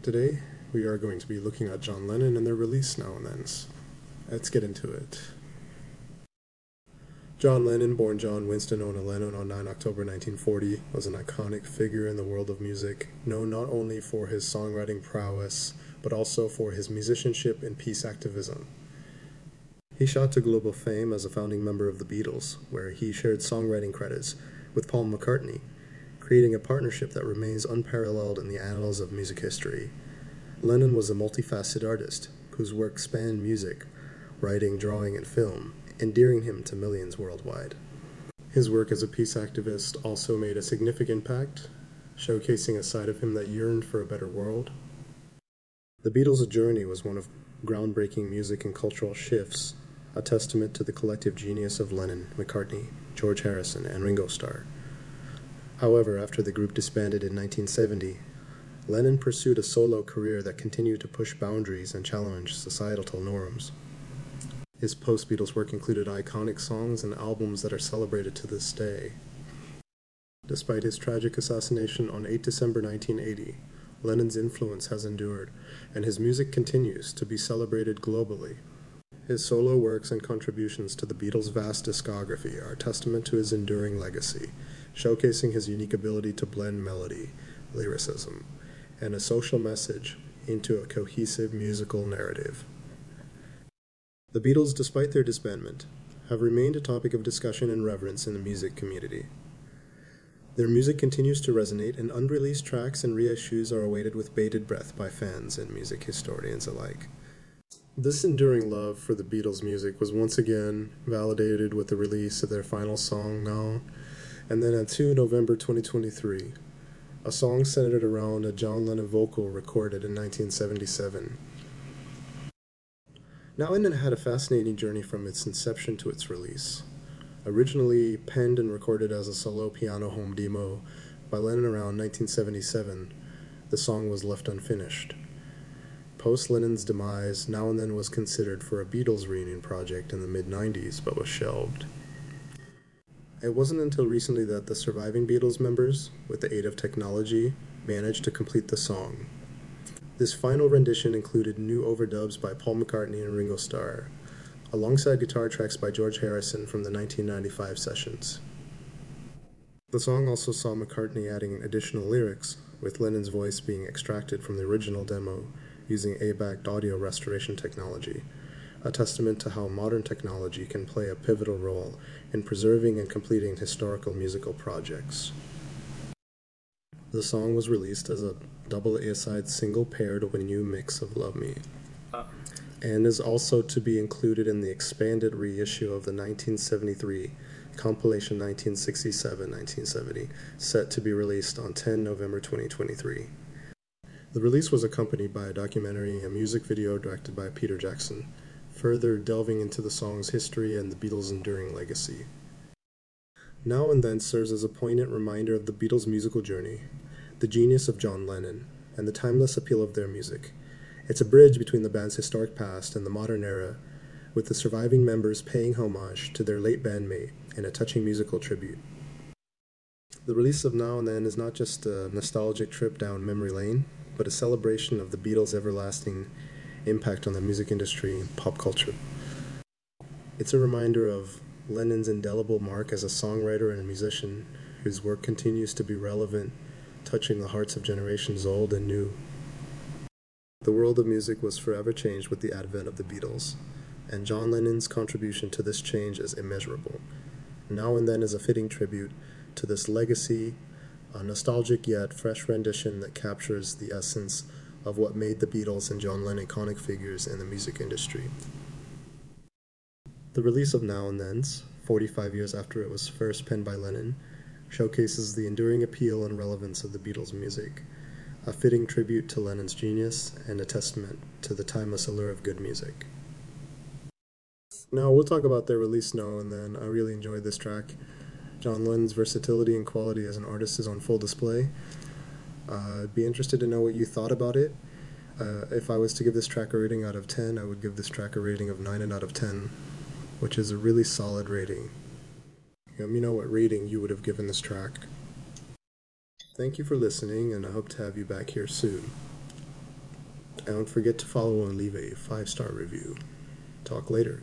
Today, we are going to be looking at John Lennon and their release now and then. Let's get into it. John Lennon, born John Winston Ono Lennon on 9 October 1940, was an iconic figure in the world of music, known not only for his songwriting prowess, but also for his musicianship and peace activism. He shot to global fame as a founding member of the Beatles, where he shared songwriting credits with Paul McCartney, creating a partnership that remains unparalleled in the annals of music history. Lennon was a multifaceted artist whose work spanned music, writing, drawing, and film, endearing him to millions worldwide. His work as a peace activist also made a significant impact, showcasing a side of him that yearned for a better world. The Beatles' journey was one of groundbreaking music and cultural shifts, a testament to the collective genius of Lennon, McCartney, George Harrison, and Ringo Starr. However, after the group disbanded in 1970, Lennon pursued a solo career that continued to push boundaries and challenge societal norms. His post Beatles work included iconic songs and albums that are celebrated to this day. Despite his tragic assassination on 8 December 1980, Lennon's influence has endured, and his music continues to be celebrated globally. His solo works and contributions to the Beatles' vast discography are testament to his enduring legacy showcasing his unique ability to blend melody, lyricism, and a social message into a cohesive musical narrative. The Beatles, despite their disbandment, have remained a topic of discussion and reverence in the music community. Their music continues to resonate, and unreleased tracks and reissues are awaited with bated breath by fans and music historians alike. This enduring love for the Beatles' music was once again validated with the release of their final song, Now, and then at 2 November 2023, a song centered around a John Lennon vocal recorded in 1977. Now Lennon had a fascinating journey from its inception to its release. Originally penned and recorded as a solo piano home demo by Lennon around 1977, the song was left unfinished. Post Lennon's demise, Now and Then was considered for a Beatles reunion project in the mid 90s but was shelved. It wasn't until recently that the surviving Beatles members, with the aid of technology, managed to complete the song. This final rendition included new overdubs by Paul McCartney and Ringo Starr, alongside guitar tracks by George Harrison from the 1995 sessions. The song also saw McCartney adding additional lyrics, with Lennon's voice being extracted from the original demo using ABAC audio restoration technology a testament to how modern technology can play a pivotal role in preserving and completing historical musical projects. The song was released as a double A-side single paired When You Mix of Love Me, and is also to be included in the expanded reissue of the 1973 compilation 1967-1970, set to be released on 10 November 2023. The release was accompanied by a documentary and music video directed by Peter Jackson, further delving into the song's history and the Beatles' enduring legacy. Now and Then serves as a poignant reminder of the Beatles' musical journey, the genius of John Lennon, and the timeless appeal of their music. It's a bridge between the band's historic past and the modern era, with the surviving members paying homage to their late bandmate in a touching musical tribute. The release of Now and Then is not just a nostalgic trip down memory lane, but a celebration of the Beatles' everlasting impact on the music industry and pop culture. It's a reminder of Lennon's indelible mark as a songwriter and a musician whose work continues to be relevant, touching the hearts of generations old and new. The world of music was forever changed with the advent of the Beatles, and John Lennon's contribution to this change is immeasurable. Now and Then is a fitting tribute to this legacy, a nostalgic yet fresh rendition that captures the essence of what made the Beatles and John Lennon iconic figures in the music industry. The release of Now and Then's, 45 years after it was first penned by Lennon, showcases the enduring appeal and relevance of the Beatles' music, a fitting tribute to Lennon's genius and a testament to the timeless allure of good music. Now, we'll talk about their release now and then. I really enjoyed this track. John Lennon's versatility and quality as an artist is on full display, uh, I'd be interested to know what you thought about it. Uh, if I was to give this track a rating out of 10, I would give this track a rating of 9 and out of 10, which is a really solid rating. Let me know what rating you would have given this track. Thank you for listening, and I hope to have you back here soon. And don't forget to follow and leave a five star review. Talk later.